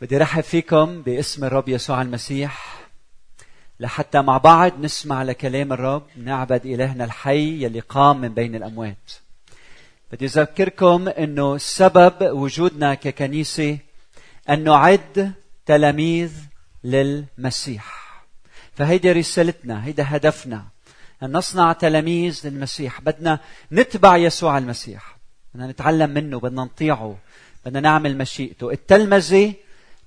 بدي رحب فيكم باسم الرب يسوع المسيح. لحتى مع بعض نسمع لكلام الرب نعبد إلهنا الحي يلي قام من بين الأموات. بدي أذكركم أنه سبب وجودنا ككنيسة أن نعد تلاميذ للمسيح. فهيدي رسالتنا هيدا هدفنا أن نصنع تلاميذ للمسيح. بدنا نتبع يسوع المسيح. بدنا نتعلم منه بدنا نطيعه بدنا نعمل مشيئته. التلمذة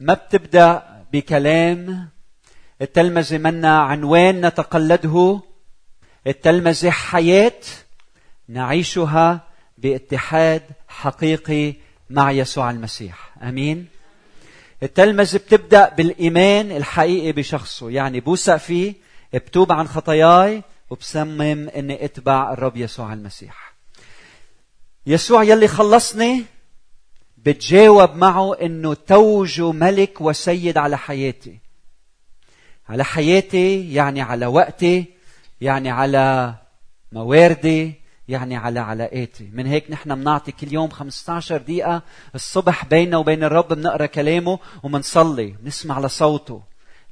ما بتبدأ بكلام. التلمذة منا عنوان نتقلده. التلمذة حياة نعيشها باتحاد حقيقي مع يسوع المسيح. آمين. التلمذة بتبدأ بالإيمان الحقيقي بشخصه. يعني بوثق فيه بتوب عن خطاياي وبصمم إني أتبع الرب يسوع المسيح. يسوع يلي خلصني بتجاوب معه إنه توجه ملك وسيد على حياتي. على حياتي يعني على وقتي يعني على مواردي يعني على علاقاتي. من هيك نحن بنعطي كل يوم 15 دقيقة الصبح بيننا وبين الرب بنقرأ كلامه ومنصلي نسمع لصوته.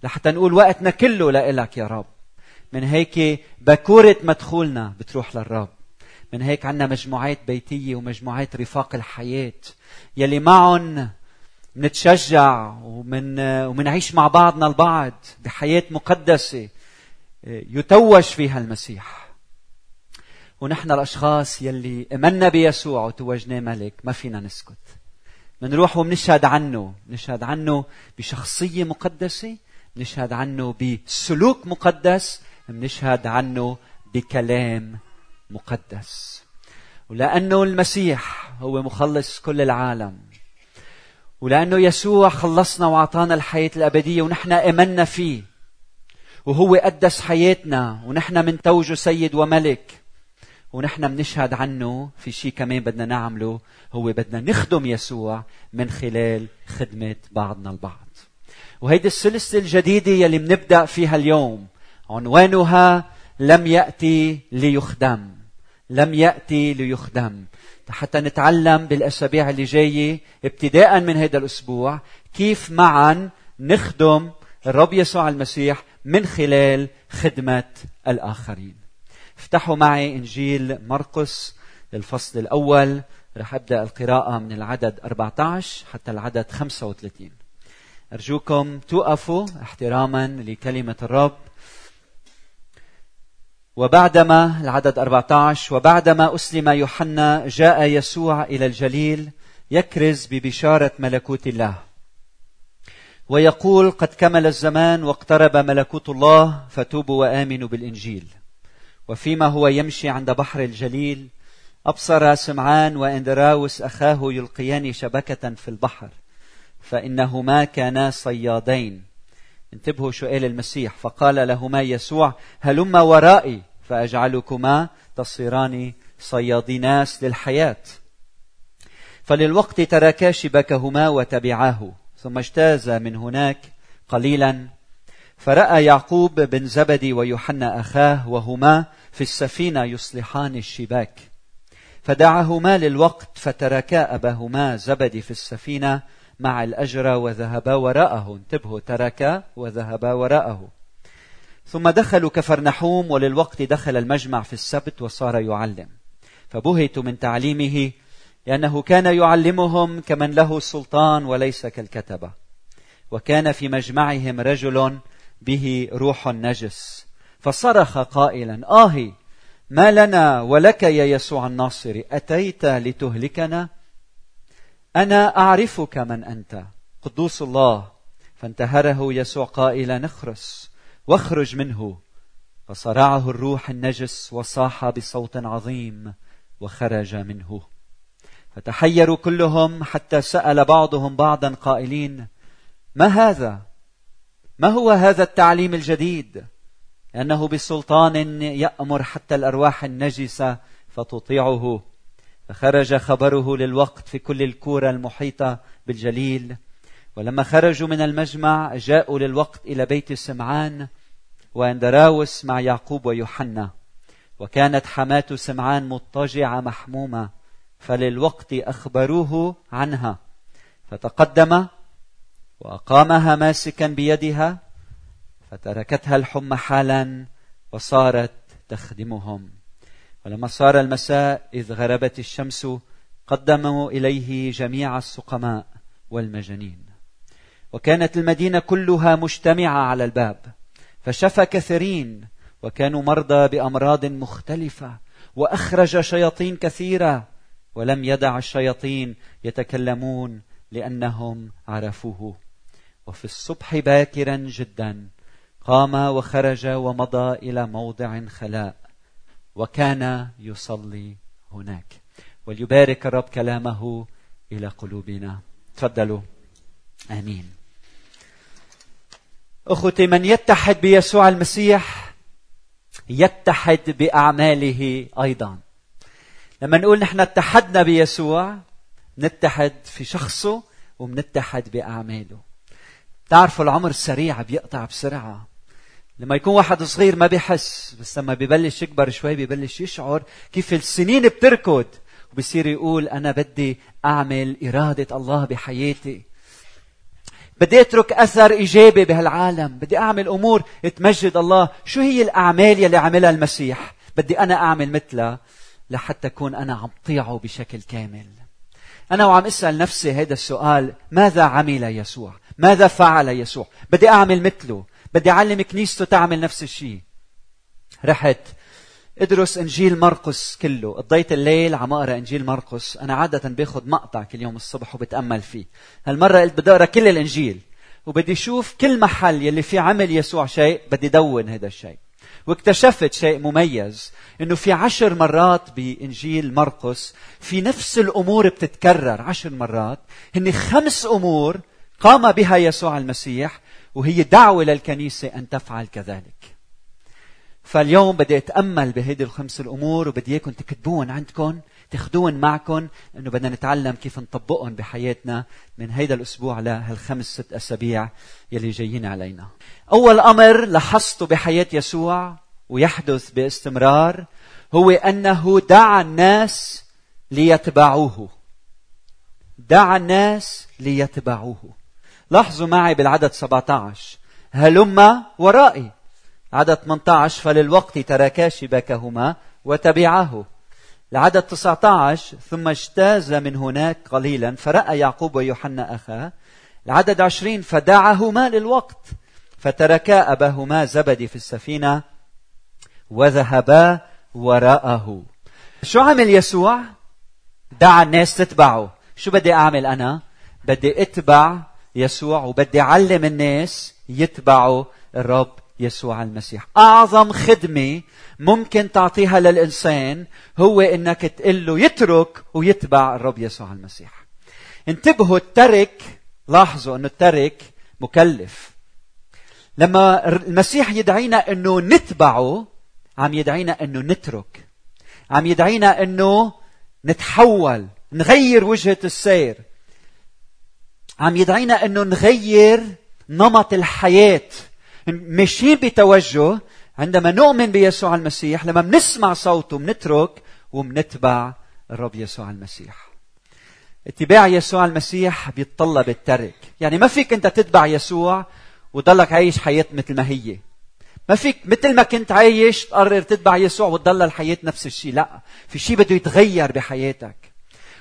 لحتى نقول وقتنا كله لإلك يا رب. من هيك بكورة مدخولنا بتروح للرب. من هيك عنا مجموعات بيتية ومجموعات رفاق الحياة. يلي معهم منتشجع ومن ومنعيش مع بعضنا البعض بحياة مقدسة يتوج فيها المسيح. ونحن الأشخاص يلي أمنا بيسوع وتوجناه ملك ما فينا نسكت. منروح ومنشهد عنه نشهد عنه بشخصية مقدسة نشهد عنه بسلوك مقدس منشهد عنه بكلام مقدس. ولأنه المسيح هو مخلص كل العالم. ولأنه يسوع خلصنا وأعطانا الحياة الأبدية ونحن آمنا فيه. وهو قدس حياتنا ونحن من توجه سيد وملك. ونحن بنشهد عنه في شيء كمان بدنا نعمله. هو بدنا نخدم يسوع من خلال خدمة بعضنا البعض. وهيدي السلسلة الجديدة يلي بنبدأ فيها اليوم عنوانها لم يأتي ليخدم. لم يأتي ليخدم. حتى نتعلم بالأسابيع اللي جاية ابتداء من هذا الأسبوع كيف معا نخدم الرب يسوع المسيح من خلال خدمة الآخرين. افتحوا معي إنجيل مرقس الفصل الأول. رح أبدأ القراءة من العدد 14 حتى العدد 35 أرجوكم توقفوا احتراما لكلمة الرب. وبعدما العدد 14 وبعدما أسلم يوحنا جاء يسوع إلى الجليل يكرز ببشارة ملكوت الله. ويقول قد كمل الزمان واقترب ملكوت الله فتوبوا وآمنوا بالإنجيل. وفيما هو يمشي عند بحر الجليل أبصر سمعان وإندراوس أخاه يلقيان شبكة في البحر فإنهما كانا صيادين. انتبهوا شو قال المسيح فقال لهما يسوع هلما ورائي؟ فأجعلكما تصيران صيادي ناس للحياة. فللوقت تركا شبكهما وتبعاه ثم اجتاز من هناك قليلا فرأى يعقوب بن زبدي ويوحنا أخاه وهما في السفينة يصلحان الشباك. فدعاهما للوقت فتركا أباهما زبدي في السفينة مع الأجر وذهبا وراءه. انتبهوا تركا وذهبا وراءه. ثم دخلوا كفرنحوم وللوقت دخل المجمع في السبت وصار يعلم. فبهتوا من تعليمه لأنه كان يعلمهم كمن له سلطان وليس كالكتبة. وكان في مجمعهم رجل به روح نجس فصرخ قائلا آهي ما لنا ولك يا يسوع الناصري أتيت لتهلكنا؟ أنا أعرفك من أنت. قدوس الله. فانتهره يسوع قائلا اخرس. واخرج منه. فصرعه الروح النجس وصاح بصوت عظيم وخرج منه. فتحيروا كلهم حتى سأل بعضهم بعضا قائلين ما هذا؟ ما هو هذا التعليم الجديد؟ لأنه بسلطان يأمر حتى الأرواح النجسة فتطيعه. فخرج خبره للوقت في كل الكورة المحيطة بالجليل ولما خرجوا من المجمع جاءوا للوقت إلى بيت سمعان واندراوس مع يعقوب ويوحنا. وكانت حماة سمعان مضطجعة محمومة فللوقت أخبروه عنها. فتقدم وأقامها ماسكا بيدها فتركتها الحمى حالا وصارت تخدمهم. ولما صار المساء إذ غربت الشمس قدموا إليه جميع السقماء والمجانين. وكانت المدينة كلها مجتمعة على الباب فشفى كثيرين وكانوا مرضى بأمراض مختلفة وأخرج شياطين كثيرة ولم يدع الشياطين يتكلمون لأنهم عرفوه. وفي الصبح باكرا جدا قام وخرج ومضى إلى موضع خلاء وكان يصلي هناك. وليبارك الرب كلامه إلى قلوبنا. تفضلوا. آمين. أخوتي من يتحد بيسوع المسيح يتحد بأعماله أيضا. لما نقول نحن اتحدنا بيسوع نتحد في شخصه وبنتحد بأعماله. تعرفوا العمر السريع بيقطع بسرعة. لما يكون واحد صغير ما بيحس بس لما ببلش يكبر شوي ببلش يشعر كيف السنين بتركض. وبصير يقول أنا بدي أعمل إرادة الله بحياتي. بدي اترك اثر ايجابي بهالعالم بدي اعمل امور تمجد الله. شو هي الاعمال يلي عملها المسيح؟ بدي أنا اعمل مثلها لحتى اكون أنا عم طيعه بشكل كامل. أنا وعم اسأل نفسي هذا السؤال ماذا عمل يسوع؟ ماذا فعل يسوع؟ بدي اعمل مثله. بدي اعلم كنيسته تعمل نفس الشيء رحت إدرس إنجيل مرقس كله. قضيت الليل عم أقرأ إنجيل مرقس. أنا عادة باخذ مقطع كل يوم الصبح وبتأمل فيه. هالمرة قلت بدي أقرأ كل الإنجيل. وبدي أشوف كل محل يلي في عمل يسوع شيء بدي دون هذا الشيء. واكتشفت شيء مميز إنه في عشر مرات بإنجيل مرقس في نفس الأمور بتتكرر. عشر مرات. هن خمس أمور قام بها يسوع المسيح وهي دعوة للكنيسة أن تفعل كذلك. فاليوم بدي أتأمل بهيدي الخمس الأمور وبدي إياكم تكتبون عندكم تاخذون معكم إنه بدنا نتعلم كيف نطبقهم بحياتنا من هيدا الأسبوع لهالخمس ست أسابيع يلي جايين علينا. أول أمر لاحظته بحياة يسوع ويحدث باستمرار هو أنه دعا الناس ليتبعوه. دعا الناس ليتبعوه. لاحظوا معي بالعدد 17 هلم ورائي عدد 18 فللوقت تركا شباكهما وتبعاه العدد 19 ثم اجتاز من هناك قليلا فرأى يعقوب ويوحنا أخاه. العدد 20 فدعهما للوقت. فتركا أباهما زبدي في السفينة وذهبا وراءه. شو عمل يسوع؟ دعا الناس تتبعه. شو بدي أعمل أنا؟ بدي أتبع يسوع وبدي أعلم الناس يتبعوا الرب يسوع المسيح. أعظم خدمة ممكن تعطيها للإنسان هو إنك تقول له يترك ويتبع الرب يسوع المسيح. انتبهوا الترك لاحظوا إنه الترك مكلف. لما المسيح يدعينا إنه نتبعه عم يدعينا إنه نترك. عم يدعينا إنه نتحول نغير وجهة السير. عم يدعينا إنه نغير نمط الحياة. ماشيين بتوجه عندما نؤمن بيسوع المسيح لما بنسمع صوته بنترك وبنتبع الرب يسوع المسيح. اتباع يسوع المسيح بيتطلب الترك. يعني ما فيك انت تتبع يسوع وتضلك عايش حياة مثل ما هي. ما فيك مثل ما كنت عايش تقرر تتبع يسوع وتضل الحياة نفس الشيء. لا في شيء بده يتغير بحياتك.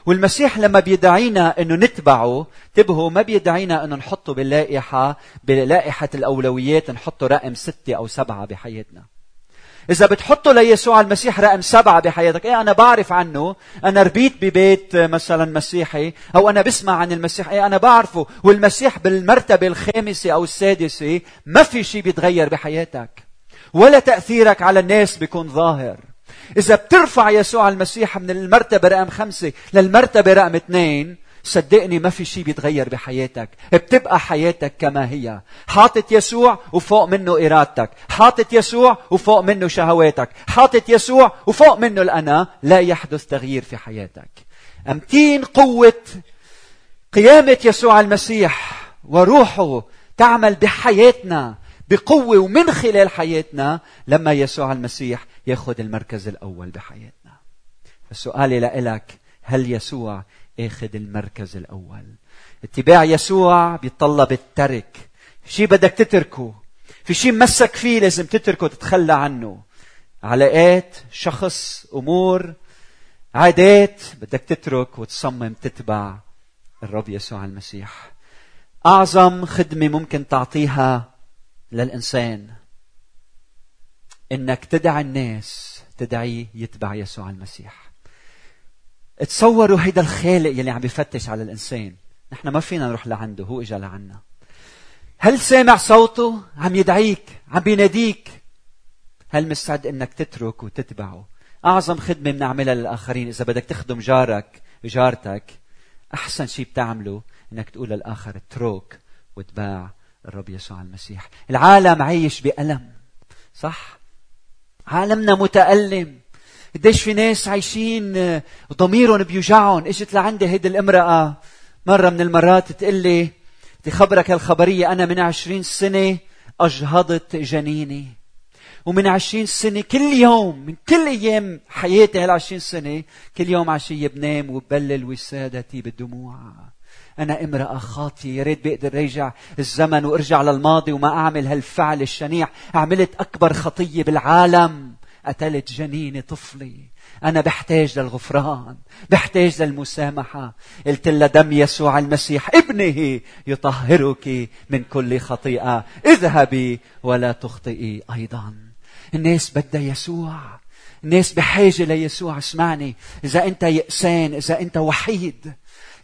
والمسيح لما بيدعينا إنه نتبعه انتبهوا ما بيدعينا إنه نحطه باللائحة بلائحة الأولويات نحطه رقم ستة أو سبعة بحياتنا. إذا بتحطه ليسوع المسيح رقم سبعة بحياتك، إيه أنا بعرف عنه، أنا ربيت ببيت مثلا مسيحي، أو أنا بسمع عن المسيح، إيه أنا بعرفه، والمسيح بالمرتبة الخامسة أو السادسة، ما في شيء بيتغير بحياتك. ولا تأثيرك على الناس بيكون ظاهر. إذا بترفع يسوع المسيح من المرتبة رقم خمسة للمرتبة رقم اثنين صدقني ما في شيء بيتغير بحياتك. بتبقى حياتك كما هي. حاطط يسوع وفوق منه إرادتك. حاطط يسوع وفوق منه شهواتك. حاطط يسوع وفوق منه الأنا. لا يحدث تغيير في حياتك. أمتين قوة قيامة يسوع المسيح وروحه تعمل بحياتنا. بقوة ومن خلال حياتنا لما يسوع المسيح ياخذ المركز الأول بحياتنا. السؤال لك هل يسوع اخذ المركز الأول؟ اتباع يسوع بيتطلب الترك. شيء بدك تتركه. في شيء مسك فيه لازم تتركه تتخلى عنه. علاقات شخص أمور عادات بدك تترك وتصمم تتبع الرب يسوع المسيح. أعظم خدمة ممكن تعطيها للإنسان. إنك تدعي الناس تدعيه يتبع يسوع المسيح. تصوروا هيدا الخالق يلي عم بفتش على الإنسان. نحن ما فينا نروح لعنده هو إجا لعنا. هل سامع صوته؟ عم يدعيك عم بيناديك. هل مستعد إنك تترك وتتبعه؟ أعظم خدمة بنعملها للآخرين إذا بدك تخدم جارك جارتك أحسن شيء بتعمله إنك تقول للآخر اترك واتباع الرب يسوع المسيح. العالم عايش بألم صح؟ عالمنا متألم. قديش في ناس عايشين ضميرهم بيوجعهم. اجت لعندي هيدي الامرأة. مرة من المرات تقول لي بدي خبرك هالخبرية. أنا من عشرين سنة أجهضت جنيني. ومن عشرين سنة كل يوم من كل أيام حياتي هالعشرين سنة كل يوم عشية بنام وببلل وسادتي بالدموع. أنا امرأة خاطية يا ريت بقدر رجع الزمن وارجع للماضي وما أعمل هالفعل الشنيع. عملت أكبر خطية بالعالم. قتلت جنين طفلي. أنا بحتاج للغفران بحتاج للمسامحة. قلت لها دم يسوع المسيح ابنه يطهرك من كل خطيئة. اذهبي ولا تخطئي أيضا. الناس بدها يسوع. الناس بحاجة ليسوع. اسمعني إذا أنت يأسان إذا أنت وحيد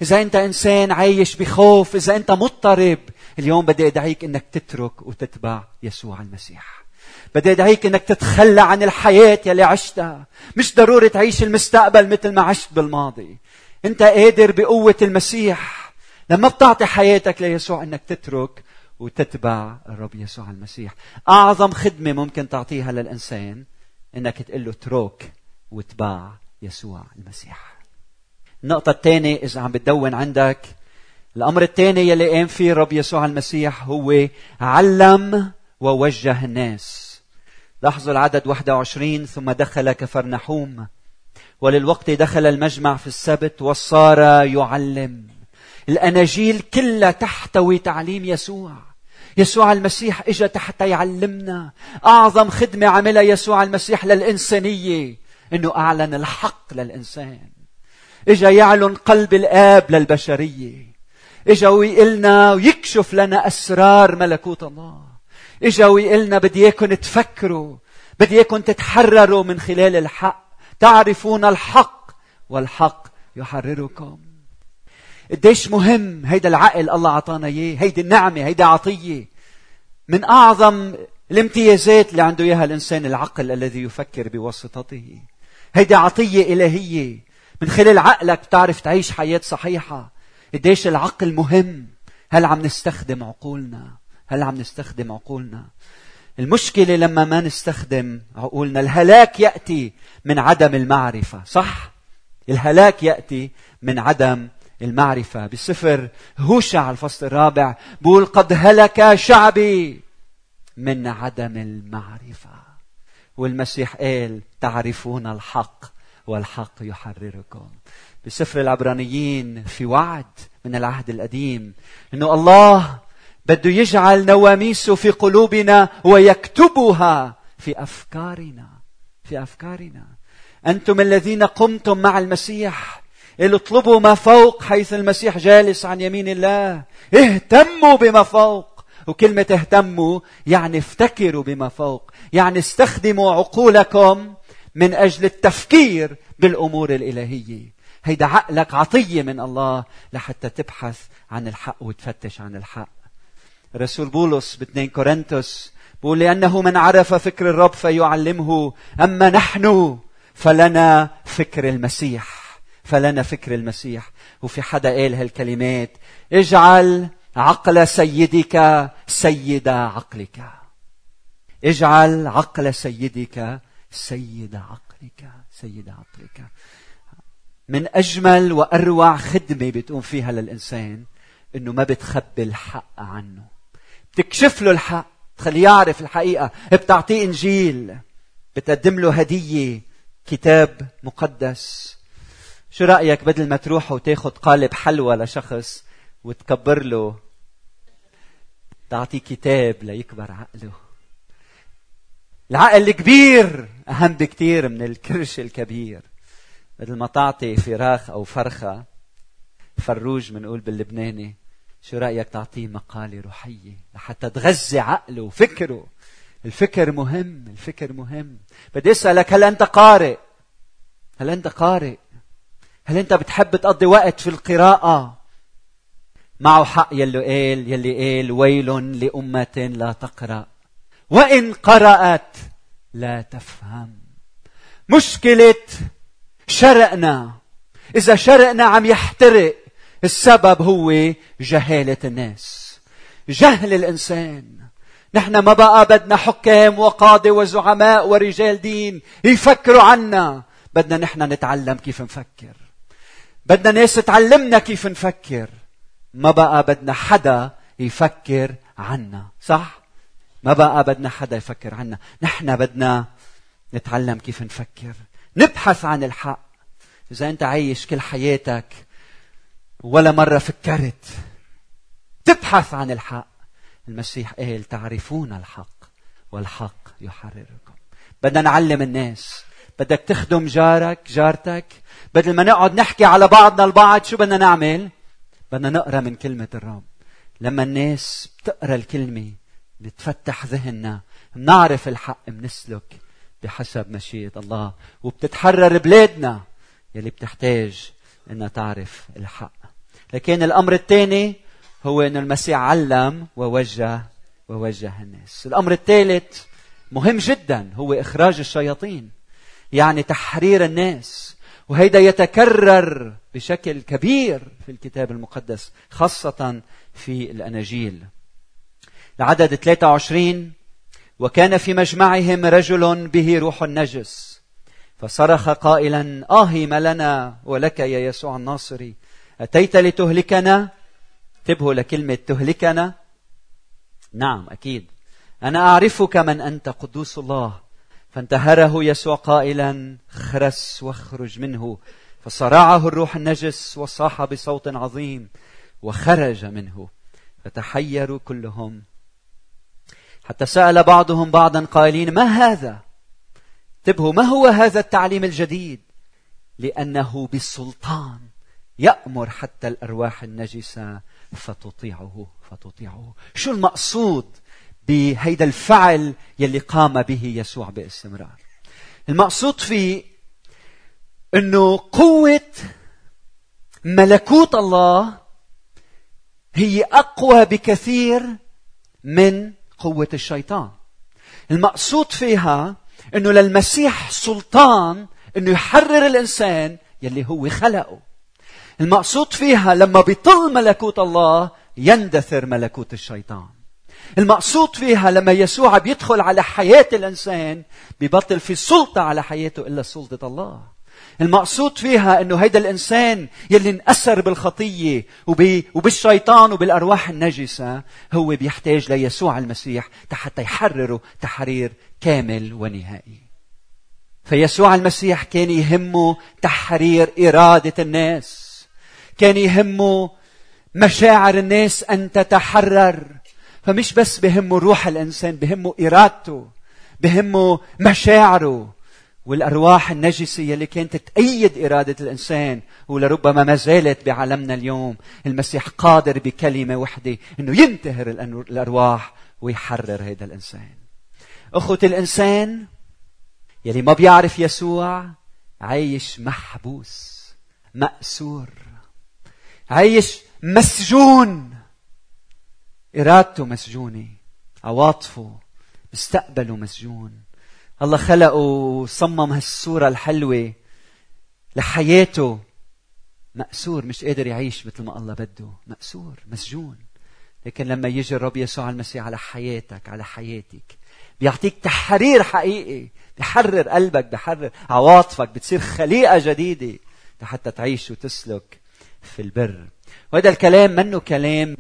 إذا أنت إنسان عايش بخوف إذا أنت مضطرب اليوم بدي أدعيك أنك تترك وتتبع يسوع المسيح. بدي أدعيك أنك تتخلى عن الحياة يلي عشتها. مش ضروري تعيش المستقبل مثل ما عشت بالماضي. أنت قادر بقوة المسيح. لما بتعطي حياتك ليسوع أنك تترك وتتبع الرب يسوع المسيح. أعظم خدمة ممكن تعطيها للإنسان أنك تقول له اترك واتبع يسوع المسيح. النقطة الثانية إذا عم بتدون عندك الأمر الثاني يلي قام فيه الرب يسوع المسيح هو علم ووجه الناس. لاحظوا العدد 21 ثم دخل كفرنحوم وللوقت دخل المجمع في السبت وصار يعلم. الأناجيل كلها تحتوي تعليم يسوع. يسوع المسيح اجى حتى يعلمنا. أعظم خدمة عملها يسوع المسيح للإنسانية إنه أعلن الحق للإنسان. إجا يعلن قلب الآب للبشرية. إجا ويقلنا ويكشف لنا أسرار ملكوت الله. إجا ويقلنا بدي اياكم تفكروا بدي اياكم تتحرروا من خلال الحق. تعرفون الحق والحق يحرركم. قديش مهم هيدا العقل الله أعطانا إياه هيدي النعمة هيدي عطية. من أعظم الامتيازات اللي عنده إياها الإنسان العقل الذي يفكر بواسطته. هيدي عطية إلهية. من خلال عقلك بتعرف تعيش حياة صحيحة. قديش العقل مهم. هل عم نستخدم عقولنا؟ هل عم نستخدم عقولنا؟ المشكلة لما ما نستخدم عقولنا الهلاك يأتي من عدم المعرفة صح؟ الهلاك يأتي من عدم المعرفة. بسفر هوشع الفصل الرابع بقول قد هلك شعبي من عدم المعرفة. والمسيح قال تعرفون الحق. والحق يحرركم. بسفر العبرانيين في وعد من العهد القديم إنه الله بده يجعل نواميسه في قلوبنا ويكتبها في أفكارنا. في أفكارنا. أنتم الذين قمتم مع المسيح. اطلبوا ما فوق حيث المسيح جالس عن يمين الله. اهتموا بما فوق. وكلمة اهتموا يعني افتكروا بما فوق. يعني استخدموا عقولكم من أجل التفكير بالأمور الإلهية. هيدا عقلك عطية من الله لحتى تبحث عن الحق وتفتش عن الحق. رسول بولس ب2 كورنثوس بقول لأنه من عرف فكر الرب فيعلمه أما نحن فلنا فكر المسيح فلنا فكر المسيح. وفي حدا قال هالكلمات اجعل عقل سيدك سيد عقلك. اجعل عقل سيدك سيد عقلك سيد عقلك. من أجمل وأروع خدمة بتقوم فيها للإنسان إنه ما بتخبي الحق عنه. بتكشف له الحق تخليه يعرف الحقيقة. بتعطيه إنجيل بتقدم له هدية كتاب مقدس. شو رأيك بدل ما تروح وتاخذ قالب حلوى لشخص وتكبر له؟ تعطيه كتاب ليكبر عقله. العقل الكبير أهم بكتير من الكرش الكبير. بدل ما تعطي فراخ أو فرخة فروج بنقول باللبناني شو رأيك تعطيه مقالة روحية لحتى تغذي عقله وفكره؟ الفكر مهم الفكر مهم. بدي أسألك هل أنت قارئ؟ هل أنت قارئ؟ هل أنت بتحب تقضي وقت في القراءة؟ معه حق يلي قال يلي قال ويل لأمة لا تقرأ. وإن قرأت لا تفهم. مشكلة شرقنا. إذا شرقنا عم يحترق السبب هو جهالة الناس. جهل الإنسان. نحن ما بقى بدنا حكام وقادة وزعماء ورجال دين يفكروا عنا. بدنا نحن نتعلم كيف نفكر. بدنا ناس تعلمنا كيف نفكر. ما بقى بدنا حدا يفكر عنا صح؟ ما بقى بدنا حدا يفكر عنا. نحن بدنا نتعلم كيف نفكر. نبحث عن الحق. إذا أنت عايش كل حياتك ولا مرة فكرت تبحث عن الحق. المسيح قال تعرفون الحق والحق يحرركم. بدنا نعلم الناس. بدك تخدم جارك جارتك. بدل ما نقعد نحكي على بعضنا البعض شو بدنا نعمل؟ بدنا نقرأ من كلمة الرب. لما الناس بتقرأ الكلمة بتفتح ذهننا بنعرف الحق بنسلك بحسب مشيئة الله وبتتحرر بلادنا يلي بتحتاج إنها تعرف الحق. لكن الأمر الثاني هو إنه المسيح علم ووجه ووجه الناس. الأمر الثالث مهم جدا هو إخراج الشياطين يعني تحرير الناس. وهيدا يتكرر بشكل كبير في الكتاب المقدس خاصة في الأناجيل. العدد 23 وكان في مجمعهم رجل به روح النجس فصرخ قائلا آهي ما لنا ولك يا يسوع الناصري أتيت لتهلكنا؟ انتبهوا لكلمة تهلكنا نعم أكيد. أنا أعرفك من أنت قدوس الله. فانتهره يسوع قائلا خرس واخرج منه. فصرعه الروح النجس وصاح بصوت عظيم وخرج منه. فتحيروا كلهم حتى سأل بعضهم بعضا قائلين ما هذا؟ انتبهوا ما هو هذا التعليم الجديد؟ لأنه بالسلطان يأمر حتى الأرواح النجسة فتطيعه فتطيعه. شو المقصود بهيدا الفعل يلي قام به يسوع باستمرار؟ المقصود فيه إنه قوة ملكوت الله هي أقوى بكثير من قوة الشيطان. المقصود فيها إنه للمسيح سلطان إنه يحرر الإنسان يلي هو خلقه. المقصود فيها لما بيطل ملكوت الله يندثر ملكوت الشيطان. المقصود فيها لما يسوع بيدخل على حياة الإنسان ببطل في سلطة على حياته إلا سلطة الله. المقصود فيها إنه هيدا الإنسان يلي انأثر بالخطية وبالشيطان وبالأرواح النجسة هو بيحتاج ليسوع المسيح حتى يحرره تحرير كامل ونهائي. فيسوع المسيح كان يهمه تحرير إرادة الناس. كان يهمه مشاعر الناس أن تتحرر فمش بس بهمه روح الإنسان بهمه إرادته بهمه مشاعره والأرواح النجسه يلي كانت تأيد إرادة الإنسان ولربما ما زالت بعالمنا اليوم المسيح قادر بكلمة وحدة إنه ينتهر الأرواح ويحرر هذا الإنسان. أخوة الإنسان يلي ما بيعرف يسوع عايش محبوس مأسور عايش مسجون. إرادته مسجونة عواطفه مستقبله مسجون. الله خلقه وصمم هالصورة الحلوة لحياته. مأسور مش قادر يعيش مثل ما الله بده. مأسور مسجون. لكن لما يجي الرب يسوع المسيح على حياتك على حياتك بيعطيك تحرير حقيقي. بحرر قلبك بحرر عواطفك. بتصير خليقة جديدة حتى تعيش وتسلك في البر. وهذا الكلام منه كلام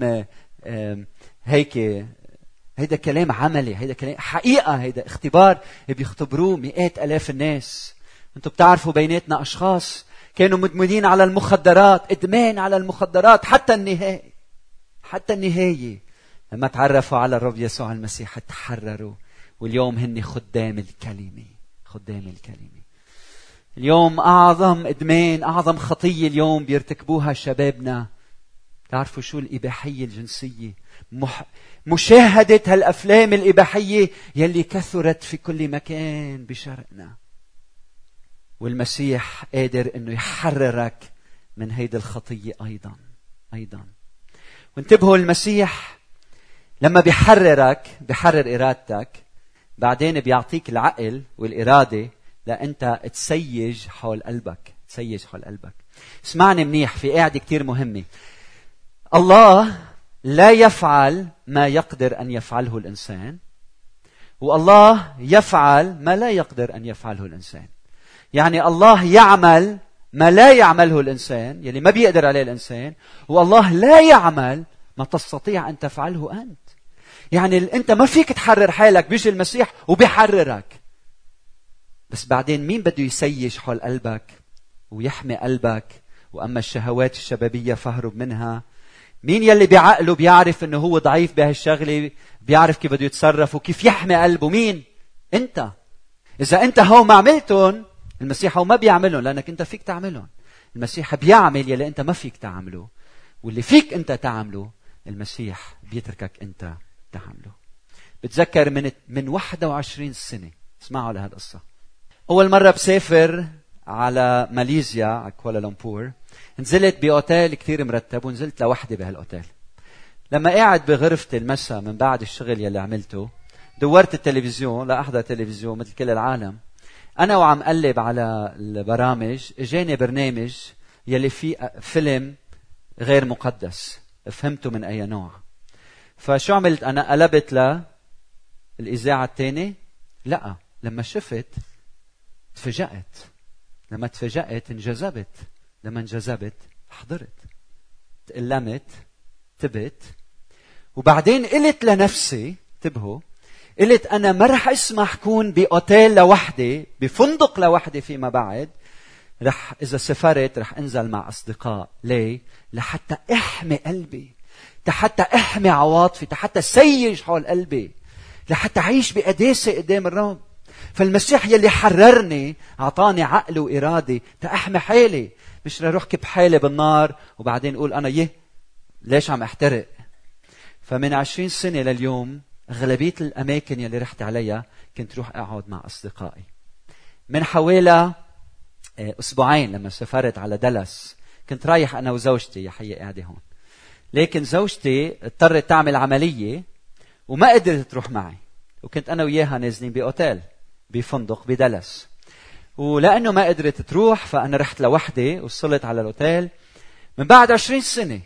هيك هيدا كلام عملي هيدا كلام حقيقة هيدا اختبار بيختبروه مئات ألاف الناس. أنتم بتعرفوا بيناتنا أشخاص كانوا مدمنين على المخدرات إدمان على المخدرات حتى النهائي حتى النهاية. لما تعرفوا على الرب يسوع المسيح تحرروا واليوم هن خدام الكلمة خدام الكلمة. اليوم أعظم إدمان أعظم خطية اليوم بيرتكبوها شبابنا. تعرفوا شو الإباحية الجنسية؟ مح... مشاهدة هالأفلام الإباحية يلي كثرت في كل مكان بشرقنا. والمسيح قادر أنه يحررك من هيدي الخطية أيضا أيضا. وانتبهوا المسيح لما بيحررك بيحرر إرادتك بعدين بيعطيك العقل والإرادة لأنت تسيج حول قلبك تسيج حول قلبك. اسمعني منيح في قاعدة كتير مهمة. الله لا يفعل ما يقدر أن يفعله الإنسان والله يفعل ما لا يقدر أن يفعله الإنسان. يعني الله يعمل ما لا يعمله الإنسان يلي ما بيقدر عليه الإنسان والله لا يعمل ما تستطيع أن تفعله أنت. يعني أنت ما فيك تحرر حالك بيجي المسيح وبيحررك. بس بعدين مين بده يسيج حول قلبك ويحمي قلبك؟ وأما الشهوات الشبابية فاهرب منها مين يلي بعقله بيعرف إنه هو ضعيف بهالشغلة بيعرف كيف بده يتصرف وكيف يحمي قلبه؟ مين؟ أنت. إذا أنت هو ما عملتهم المسيح هو ما بيعملهم لأنك أنت فيك تعملهم. المسيح بيعمل يلي أنت ما فيك تعمله واللي فيك أنت تعمله المسيح بيتركك أنت تعمله. بتذكر من من 21 سنة. اسمعوا لهذه القصة أول مرة بسافر على ماليزيا على كوالالمبور نزلت بأوتيل كثير مرتب ونزلت لوحدي بهالأوتيل. لما قاعد بغرفتي المساء من بعد الشغل يلي عملته دورت التلفزيون لأحضر تلفزيون مثل كل العالم. أنا وعم قلب على البرامج إجاني برنامج يلي فيه فيلم غير مقدس. فهمته من أي نوع. فشو عملت؟ أنا قلبت للاذاعه الثانية لا. لما شفت تفاجأت. لما تفاجأت انجذبت. لما انجذبت حضرت تألمت تبت. وبعدين قلت لنفسي انتبهوا قلت أنا ما رح أسمح كون بأوتيل لوحدي بفندق لوحدي فيما بعد. رح إذا سافرت رح أنزل مع أصدقاء ليه لحتى أحمي قلبي لحتى أحمي عواطفي لحتى سيج حول قلبي لحتى أعيش بقداسة قدام الرب. فالمسيح يلي حررني أعطاني عقل وإرادة تأحمي حالي. مش أروح كب حالي بالنار وبعدين أقول أنا يه ليش عم أحترق؟ فمن عشرين سنة لليوم أغلبية الأماكن يلي رحت عليها كنت روح أقعد مع أصدقائي. من حوالي آه، أسبوعين لما سافرت على دلس كنت رايح أنا وزوجتي يا حيه قاعدة هون. لكن زوجتي اضطرت تعمل عملية وما قدرت تروح معي. وكنت أنا وياها نازلين بأوتيل بفندق بدلس ولأنه ما قدرت تروح فأنا رحت لوحدي وصلت على الأوتيل. من بعد عشرين سنة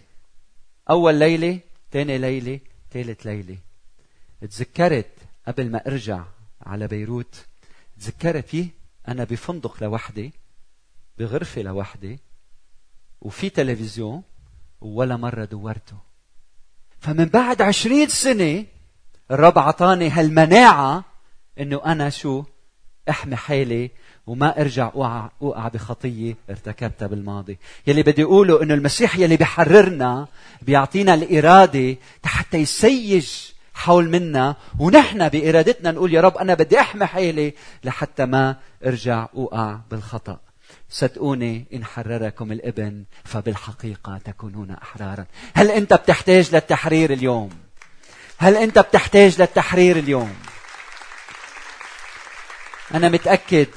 أول ليلة ثاني ليلة ثالث ليلة. تذكرت قبل ما أرجع على بيروت تذكرت فيه أنا بفندق لوحدي بغرفة لوحدي وفي تلفزيون ولا مرة دورته. فمن بعد عشرين سنة الرب عطاني هالمناعة إنه أنا شو أحمي حالي وما ارجع اوقع اوقع بخطية ارتكبتها بالماضي. يلي بدي أقوله إنه المسيح يلي بيحررنا بيعطينا الإرادة حتى يسيج حول منا ونحن بإرادتنا نقول يا رب أنا بدي احمي حالي لحتى ما أرجع اوقع بالخطأ. صدقوني إن حرركم الإبن فبالحقيقة تكونون أحرارا. هل أنت بتحتاج للتحرير اليوم؟ هل أنت بتحتاج للتحرير اليوم؟ أنا متأكد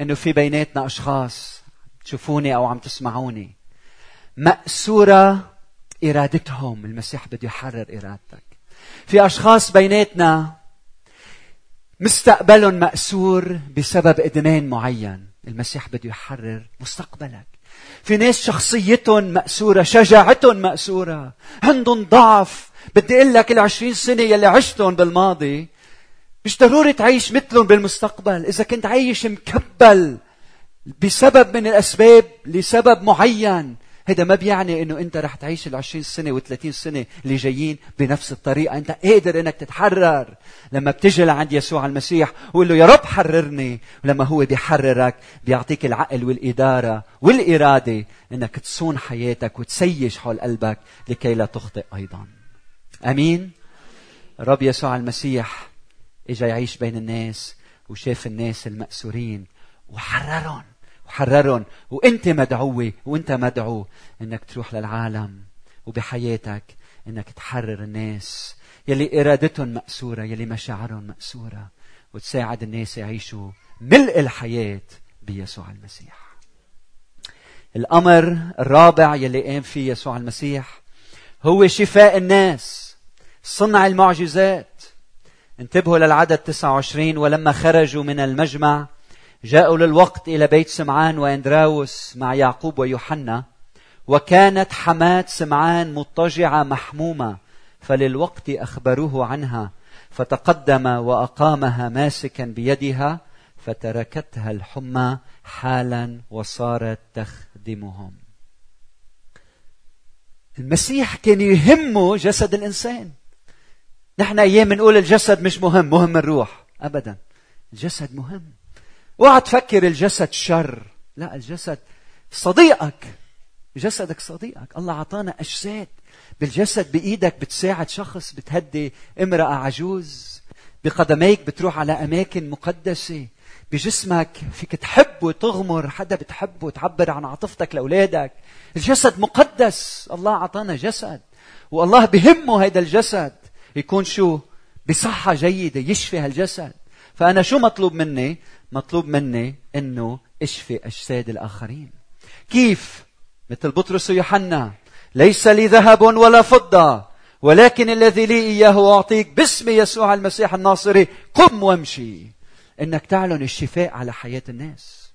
إنه في بيناتنا أشخاص تشوفوني أو عم تسمعوني. مأسورة إرادتهم المسيح بده يحرر إرادتك. في أشخاص بيناتنا مستقبلهم مأسور بسبب إدمان معين المسيح بده يحرر مستقبلك. في ناس شخصيتهم مأسورة شجاعتهم مأسورة. عندهم ضعف. بدي أقول لك العشرين سنة يلي عشتهم بالماضي مش ضروري تعيش مثلهم بالمستقبل. إذا كنت عايش مكبل بسبب من الأسباب لسبب معين هذا ما بيعني إنه أنت رح تعيش ال 20 سنة و30 سنة اللي جايين بنفس الطريقة، أنت قادر إنك تتحرر. لما بتجي لعند يسوع المسيح وقول له يا رب حررني، ولما هو بيحررك بيعطيك العقل والإدارة والإرادة إنك تصون حياتك وتسيج حول قلبك لكي لا تخطئ أيضا. آمين. الرب يسوع المسيح إجا يعيش بين الناس وشاف الناس المأسورين وحررهم وحررهم. وإنت مدعوة وإنت مدعو إنك تروح للعالم وبحياتك إنك تحرر الناس يلي إرادتهم مأسورة يلي مشاعرهم مأسورة وتساعد الناس يعيشوا ملء الحياة بيسوع المسيح. الأمر الرابع يلي قام فيه يسوع المسيح هو شفاء الناس صنع المعجزات. انتبهوا للعدد 29 ولما خرجوا من المجمع جاءوا للوقت إلى بيت سمعان وأندراوس مع يعقوب ويوحنا وكانت حماة سمعان مضطجعة محمومة فللوقت أخبروه عنها فتقدم وأقامها ماسكا بيدها فتركتها الحمى حالا وصارت تخدمهم. المسيح كان يهمه جسد الإنسان. نحن أيام بنقول الجسد مش مهم مهم الروح. أبدا. الجسد مهم. اوعى تفكر الجسد شر. لا الجسد صديقك. جسدك صديقك. الله أعطانا أجساد. بالجسد بإيدك بتساعد شخص بتهدي امرأة عجوز. بقدميك بتروح على أماكن مقدسة. بجسمك فيك تحب وتغمر. حدا بتحبه وتعبر عن عاطفتك لأولادك. الجسد مقدس. الله أعطانا جسد. والله بهمه هذا الجسد. يكون شو؟ بصحة جيدة يشفي هالجسد. فأنا شو مطلوب مني؟ مطلوب مني أنه أشفي أجساد الآخرين. كيف؟ مثل بطرس ويوحنا ليس لي ذهب ولا فضة ولكن الذي لي إياه أعطيك باسم يسوع المسيح الناصري. قم وامشي. إنك تعلن الشفاء على حياة الناس.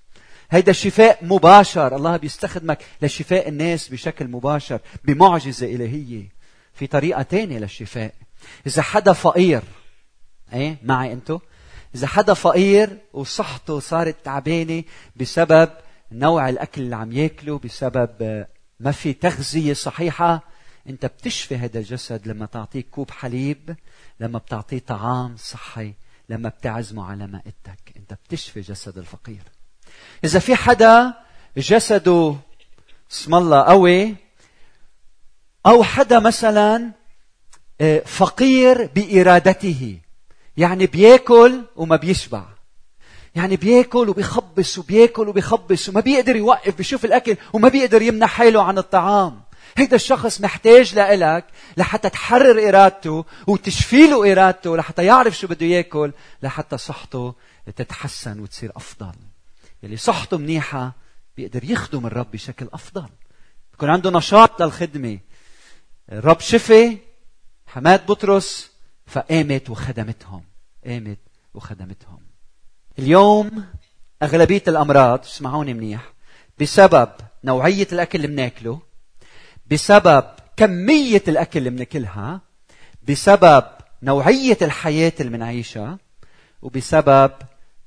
هيدا الشفاء مباشر. الله بيستخدمك لشفاء الناس بشكل مباشر بمعجزة إلهية. في طريقة تانية للشفاء. إذا حدا فقير إيه؟ معي أنتو. إذا حدا فقير وصحته صارت تعبانة بسبب نوع الأكل اللي عم ياكله بسبب ما في تغذية صحيحة أنت بتشفي هذا الجسد لما تعطيه كوب حليب لما بتعطيه طعام صحي لما بتعزمه على مائدتك. أنت بتشفي جسد الفقير. إذا في حدا جسده اسم الله قوي أو حدا مثلا آه، فقير بإرادته. يعني بياكل وما بيشبع. يعني بياكل وبيخبص وبياكل وبيخبص وما بيقدر يوقف بيشوف الأكل وما بيقدر يمنع حاله عن الطعام. هيدا الشخص محتاج لإلك لحتى تحرر إرادته وتشفي له إرادته لحتى يعرف شو بده ياكل لحتى صحته تتحسن وتصير أفضل. يلي صحته منيحة بيقدر يخدم الرب بشكل أفضل. بيكون عنده نشاط للخدمة. الرب شفي حماد بطرس فقامت وخدمتهم. قامت وخدمتهم. اليوم أغلبية الأمراض اسمعوني منيح بسبب نوعية الأكل اللي بناكله بسبب كمية الأكل اللي بناكلها بسبب نوعية الحياة اللي بنعيشها وبسبب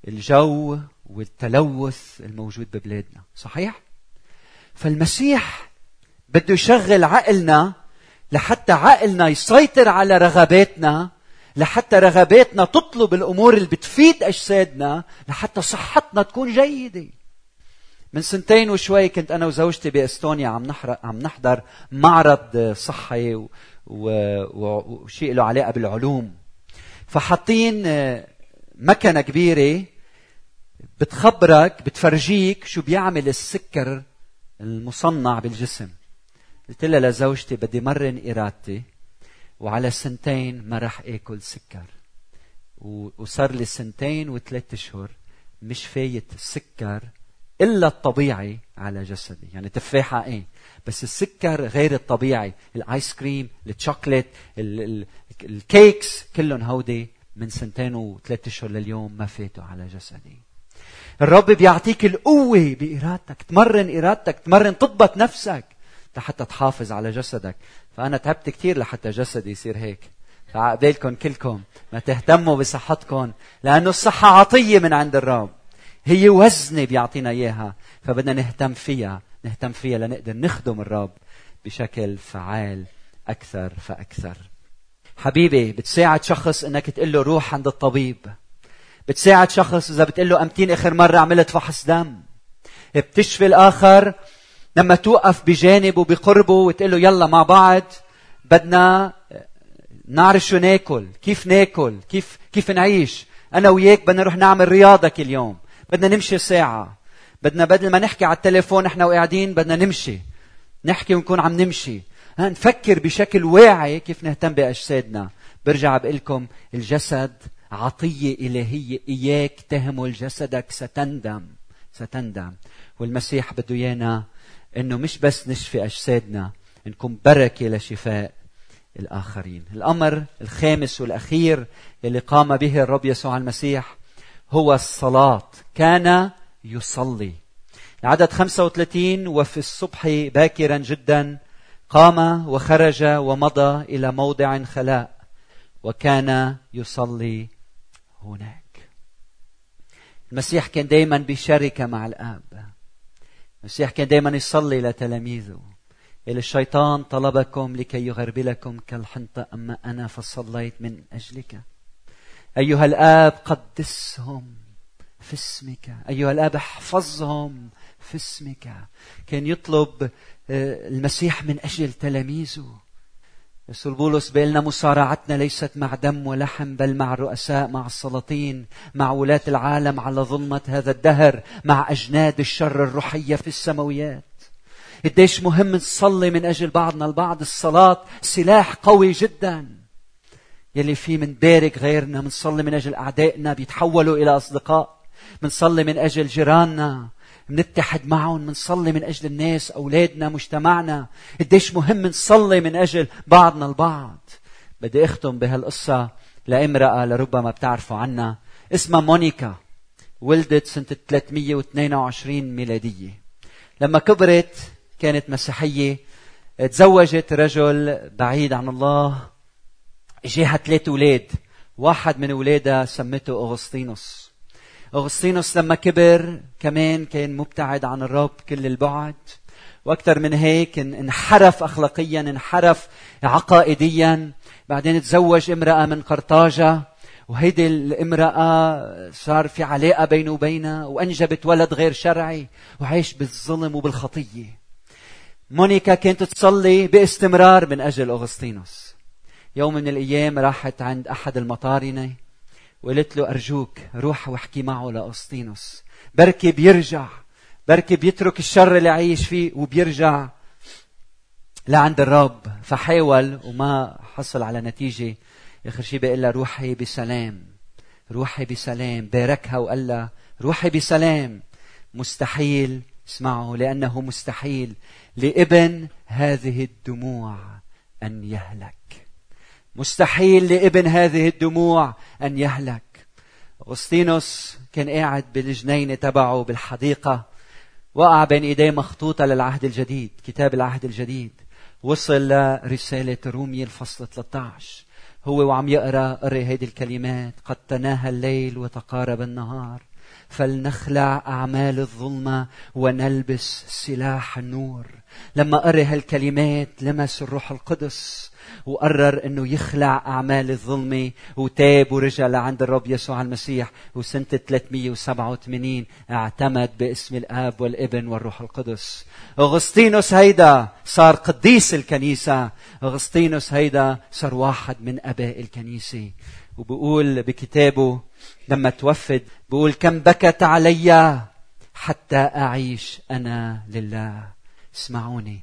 الجو والتلوث الموجود ببلادنا. صحيح؟ فالمسيح بده يشغل عقلنا لحتى عقلنا يسيطر على رغباتنا لحتى رغباتنا تطلب الأمور اللي بتفيد أجسادنا لحتى صحتنا تكون جيدة. من سنتين وشوي كنت أنا وزوجتي بإستونيا عم نحرق عم نحضر معرض صحي وشيء له علاقة بالعلوم. فحاطين آه، مكنة كبيرة بتخبرك بتفرجيك شو بيعمل السكر المصنع بالجسم. قلت لها لزوجتي بدي مرن إرادتي وعلى سنتين ما راح آكل سكر. وصار لي سنتين وثلاث أشهر مش فايت السكر إلا الطبيعي على جسدي. يعني تفاحة إيه؟ بس السكر غير الطبيعي. ال ice cream ال chocolate ال cakes كلهم هودي من سنتين وثلاث أشهر لليوم ما فاتوا على جسدي. الرب بيعطيك القوة بإرادتك. تمرن إرادتك. تمرن تضبط نفسك. لحتى تحافظ على جسدك. فأنا تعبت كثير لحتى جسدي يصير هيك. فعقبالكم كلكم ما تهتموا بصحتكم لأنه الصحة عطية من عند الرب. هي وزنة بيعطينا إياها فبدنا نهتم فيها نهتم فيها لنقدر نخدم الرب بشكل فعال أكثر فأكثر. حبيبي بتساعد شخص إنك تقول له روح عند الطبيب. بتساعد شخص إذا بتقول له أمتين آخر مرة عملت فحص دم. بتشفي الآخر لما توقف بجانبه بقربه وتقول له يلا مع بعض بدنا نعرف شو ناكل كيف ناكل كيف كيف نعيش. أنا وياك بدنا نروح نعمل رياضه كل يوم بدنا نمشي ساعة. بدنا بدل ما نحكي على التليفون إحنا وقاعدين بدنا نمشي. نحكي ونكون عم نمشي. نفكر بشكل واعي كيف نهتم بأجسادنا. برجع بقول لكم الجسد عطية إلهية. إياك تهمل جسدك ستندم ستندم. والمسيح بده إيانا إنه مش بس نشفي أجسادنا نكون بركة لشفاء الآخرين. الأمر الخامس والأخير اللي قام به الرب يسوع المسيح هو الصلاة. كان يصلي. العدد 35 وفي الصبح باكرا جدا قام وخرج ومضى إلى موضع خلاء وكان يصلي هناك. المسيح كان دائما بشركه مع الآب. المسيح كان دائما يصلي لتلاميذه إلى الشيطان طلبكم لكي يغربلكم كالحنطة أما أنا فصليت من أجلك. أيها الآب قدسهم في اسمك. أيها الآب احفظهم في اسمك. كان يطلب آه، المسيح من أجل تلاميذه. رسول بولس بيقول لنا مصارعتنا ليست مع دم ولحم بل مع الرؤساء مع السلاطين مع ولاة العالم على ظلمة هذا الدهر مع أجناد الشر الروحية في السماويات. قديش مهم نصلي من أجل بعضنا البعض الصلاة سلاح قوي جدا. يلي فيه منبارك غيرنا منصلي من أجل أعدائنا بيتحولوا إلى أصدقاء منصلي من أجل جيراننا. منتحد معهم منصلي من أجل الناس أولادنا مجتمعنا. قديش مهم نصلي من أجل بعضنا البعض. بدي أختم بهالقصة لامرأة لربما بتعرفوا عنها. اسمها مونيكا. ولدت سنة 322 ميلادية. لما كبرت كانت مسيحية. تزوجت رجل بعيد عن الله. جاها ثلاث أولاد. واحد من أولادها سمته أغسطينوس. أغسطينوس لما كبر كمان كان مبتعد عن الرب كل البعد. وأكثر من هيك انحرف اخلاقيا انحرف عقائديا. بعدين تزوج امرأة من قرطاجة وهيدي الامرأة صار في علاقة بينه وبينها وأنجبت ولد غير شرعي وعيش بالظلم وبالخطية. مونيكا كانت تصلي باستمرار من أجل أغسطينوس. يوم من الأيام راحت عند أحد المطارنة وقالت له أرجوك روح واحكي معه لأغسطينوس بركي بيرجع بركي بيترك الشر اللي عايش فيه وبيرجع لعند الرب. فحاول وما حصل على نتيجة. آخر شيء بيقول لها روحي بسلام روحي بسلام. باركها وقال لها روحي بسلام. مستحيل اسمعوا لأنه مستحيل لابن هذه الدموع أن يهلك. مستحيل لابن هذه الدموع أن يهلك. أغسطينوس كان قاعد بالجنينة تبعه بالحديقة وقع بين إيديه مخطوطة للعهد الجديد كتاب العهد الجديد. وصل لرسالة رومية الفصل 13 هو وعم يقرأ قري هيدي الكلمات قد تناهى الليل وتقارب النهار. فلنخلع أعمال الظلمة ونلبس سلاح النور. لما قري هالكلمات لمس الروح القدس وقرر إنه يخلع أعمال الظلمه وتاب ورجع لعند الرب يسوع المسيح. وسنة 387 اعتمد باسم الآب والابن والروح القدس. أغسطينوس هيدا صار قديس الكنيسة. أغسطينوس هيدا صار واحد من أباء الكنيسة. وبقول بكتابه لما توفد بقول كم بكت علي حتى أعيش أنا لله. اسمعوني.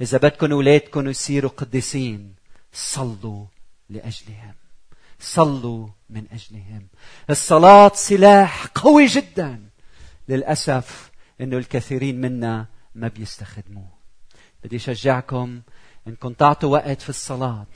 إذا بدكم اولادكم يصيروا قديسين. صلوا لأجلهم. صلوا من أجلهم. الصلاة سلاح قوي جدا. للأسف إنه الكثيرين منا ما بيستخدموه. بدي أشجعكم انكم تعطوا وقت في الصلاة.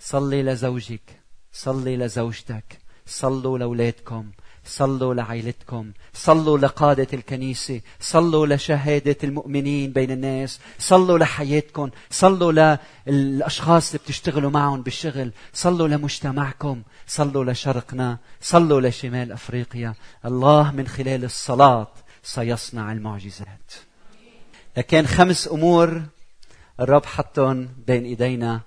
صلي لزوجك. صلي لزوجتك. صلوا لأولادكم. صلوا لعائلتكم صلوا لقادة الكنيسة صلوا لشهادة المؤمنين بين الناس صلوا لحياتكم صلوا للأشخاص اللي بتشتغلوا معهم بالشغل صلوا لمجتمعكم صلوا لشرقنا صلوا لشمال أفريقيا. الله من خلال الصلاة سيصنع المعجزات. لكن خمس أمور الرب حطهم بين إيدينا.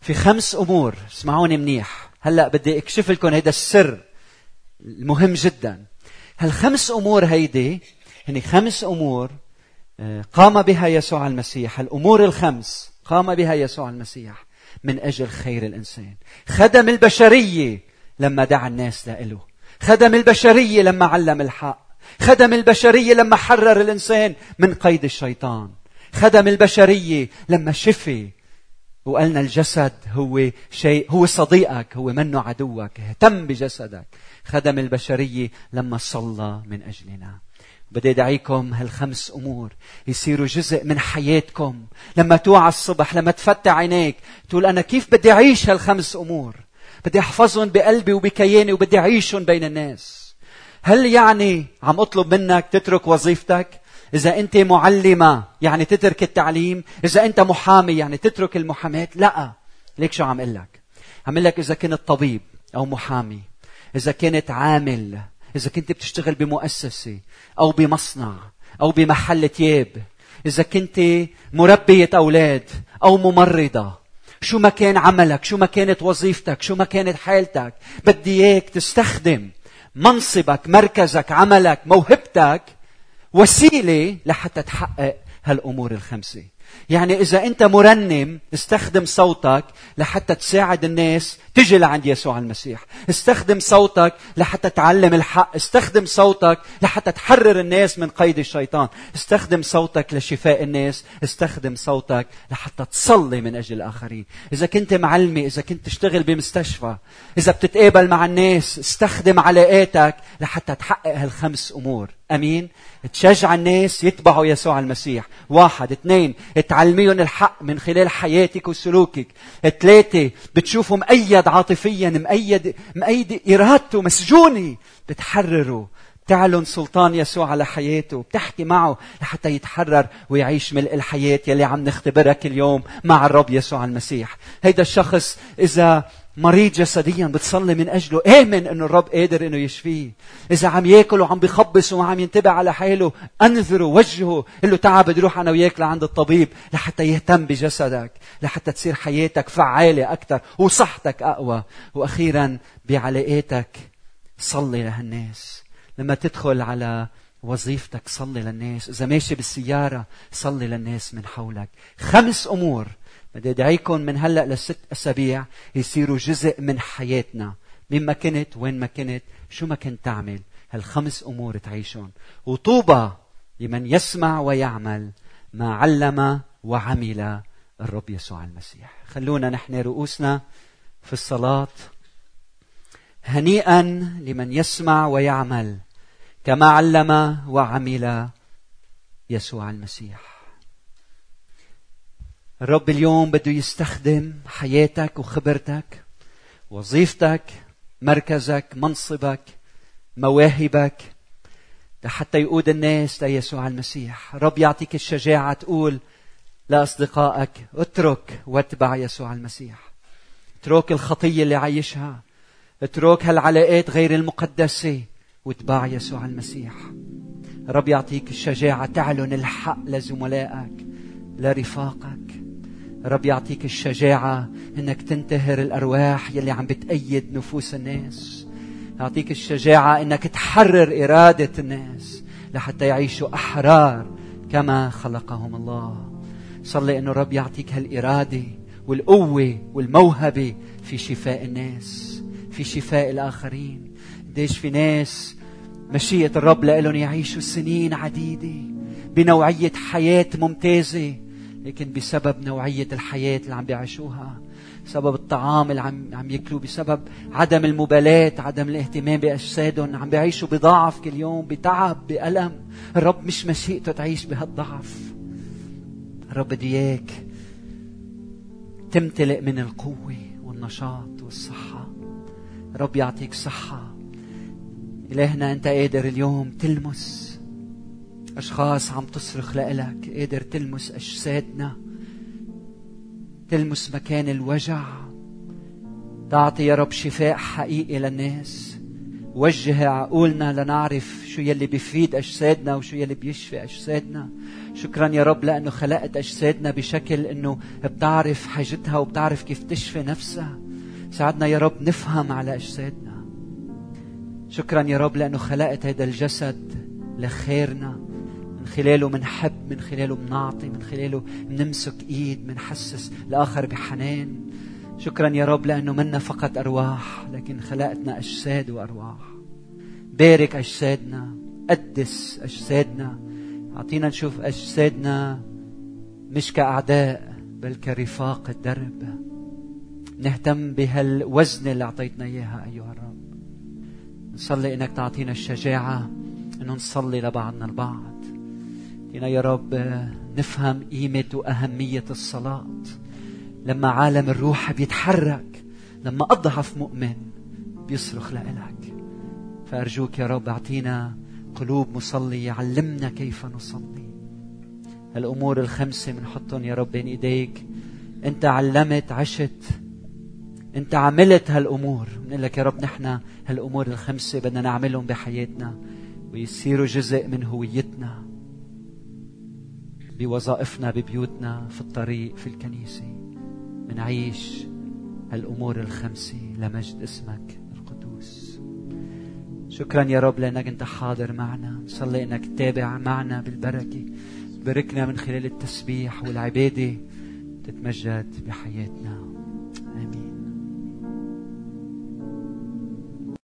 في خمس أمور اسمعوني منيح. هلأ بدي أكشف لكم هذا السر. المهم جدا. هالخمس أمور هيدي؟ هن خمس أمور آه، قام بها يسوع المسيح. الأمور الخمس قام بها يسوع المسيح من أجل خير الإنسان؟ خدم البشرية لما دعا الناس لإله. خدم البشرية لما علم الحق. خدم البشرية لما حرر الإنسان من قيد الشيطان. خدم البشرية لما شفي وقالنا الجسد هو شيء هو صديقك هو منه عدوك اهتم بجسدك. خدم البشرية لما صلى من أجلنا. بدي أدعيكم هالخمس أمور. يصيروا جزء من حياتكم. لما توعى الصبح لما تفتح عينيك تقول أنا كيف بدي أعيش هالخمس أمور؟ بدي أحفظهم بقلبي وبكياني وبدي أعيشهم بين الناس. هل يعني عم أطلب منك تترك وظيفتك؟ إذا أنت معلمة يعني تترك التعليم إذا أنت محامي يعني تترك المحاماة لا. ليك شو عم أقول لك؟ عم لك إذا كنت طبيب أو محامي إذا كنت عامل إذا كنت بتشتغل بمؤسسة أو بمصنع أو بمحل تياب إذا كنت مربية أولاد أو ممرضة شو ما كان عملك شو ما كانت وظيفتك شو ما كانت حالتك بدي إياك تستخدم منصبك مركزك عملك موهبتك وسيلة لحتى تحقق هالأمور الخمسة. يعني إذا أنت مرنم استخدم صوتك لحتى تساعد الناس تجي لعند يسوع المسيح. استخدم صوتك لحتى تعلم الحق. استخدم صوتك لحتى تحرر الناس من قيد الشيطان. استخدم صوتك لشفاء الناس. استخدم صوتك لحتى تصلي من أجل الآخرين. إذا كنت معلمة إذا كنت تشتغل بمستشفى إذا بتتقابل مع الناس استخدم علاقاتك لحتى تحقق هالخمس أمور. أمين؟ تشجع الناس يتبعوا يسوع المسيح. واحد. اثنين تعلميهم الحق من خلال حياتك وسلوكك. ثلاثة بتشوفوا مؤيد عاطفيا مؤيد مؤيد إرادته مسجونة. بتحرره تعلن سلطان يسوع على حياته. بتحكي معه لحتى يتحرر ويعيش ملء الحياة يلي عم نختبرها كل يوم مع الرب يسوع المسيح. هيدا الشخص إذا مريض جسديا بتصلي من أجله آمن إنه الرب قادر إنه يشفيه. إذا عم ياكل وعم بخبص وعم ينتبه على حاله انذره وجهه قل له تعال بدي أروح أنا وياك لعند الطبيب لحتى يهتم بجسدك لحتى تصير حياتك فعالة أكثر وصحتك أقوى. وأخيرا بعلاقاتك صلي لهالناس. لما تدخل على وظيفتك صلي للناس. إذا ماشي بالسيارة صلي للناس من حولك. خمس أمور بدي أدعيكم من هلأ لست أسابيع يصيروا جزء من حياتنا. مين ما كنت وين ما كنت شو ما كنت تعمل. هالخمس أمور تعيشهم وطوبى لمن يسمع ويعمل ما علم وعمل الرب يسوع المسيح. خلونا نحن رؤوسنا في الصلاة. هنيئا لمن يسمع ويعمل. كما علم وعمل يسوع المسيح. الرب اليوم بده يستخدم حياتك وخبرتك وظيفتك مركزك منصبك مواهبك لحتى يقود الناس ليسوع المسيح. رب يعطيك الشجاعة تقول لأصدقائك اترك واتبع يسوع المسيح. اترك الخطية اللي عايشها. اترك هالعلاقات غير المقدسة. واتبع يسوع المسيح. رب يعطيك الشجاعة تعلن الحق لزملائك لرفاقك. رب يعطيك الشجاعة إنك تنتهر الأرواح يلي عم بتأيد نفوس الناس. يعطيك الشجاعة إنك تحرر إرادة الناس لحتى يعيشوا أحرار كما خلقهم الله. صلي إنه رب يعطيك هالإرادة والقوة والموهبة في شفاء الناس في شفاء الآخرين. قديش في ناس مشيئة الرب لهم يعيشوا سنين عديدة بنوعية حياة ممتازة لكن بسبب نوعية الحياة اللي عم بيعيشوها بسبب الطعام اللي عم عم ياكلوه بسبب عدم المبالاة عدم الاهتمام بأجسادهم عم بيعيشوا بضعف كل يوم بتعب بألم. الرب مش مشيئته تعيش بهالضعف. الرب بده إياك تمتلئ من القوة والنشاط والصحة. رب يعطيك صحة. إلهنا أنت قادر اليوم تلمس أشخاص عم تصرخ لإلك. قادر تلمس أجسادنا تلمس مكان الوجع. تعطي يا رب شفاء حقيقي للناس. وجه عقولنا لنعرف شو يلي بيفيد أجسادنا وشو يلي بيشفي أجسادنا. شكرا يا رب لأنه خلقت أجسادنا بشكل أنه بتعرف حاجتها وبتعرف كيف تشفي نفسها. ساعدنا يا رب نفهم على من خلاله منحب من خلاله منعطي من خلاله منمسك إيد منحسس الآخر بحنان. شكرا يا رب لأنه منا فقط أرواح لكن خلقتنا أجساد وأرواح. بارك أجسادنا قدس أجسادنا أعطينا نشوف أجسادنا مش كأعداء بل كرفاق الدرب. نهتم بهالوزن اللي أعطيتنا إياها أيها الرب. نصلي إنك تعطينا الشجاعة إنه نصلي لبعضنا البعض. اعطينا يا رب نفهم قيمة وأهمية الصلاة. لما عالم الروح بيتحرك لما أضعف مؤمن بيصرخ لإلك. فأرجوك يا رب أعطينا قلوب مصلية علمنا كيف نصلي. الأمور الخمسة بنحطهم يا رب بين إيديك. أنت علمت عشت انت عملت هالأمور. بنقول لك يا رب نحن هالأمور الخمسة بدنا نعملهم بحياتنا ويصيروا جزء من هويتنا بوظائفنا ببيوتنا في الطريق في الكنيسة. منعيش هالأمور الخمسة لمجد اسمك القدوس. شكرا يا رب لأنك أنت حاضر معنا. نصلي إنك تتابع معنا بالبركة. تباركنا من خلال التسبيح والعبادة تتمجد بحياتنا.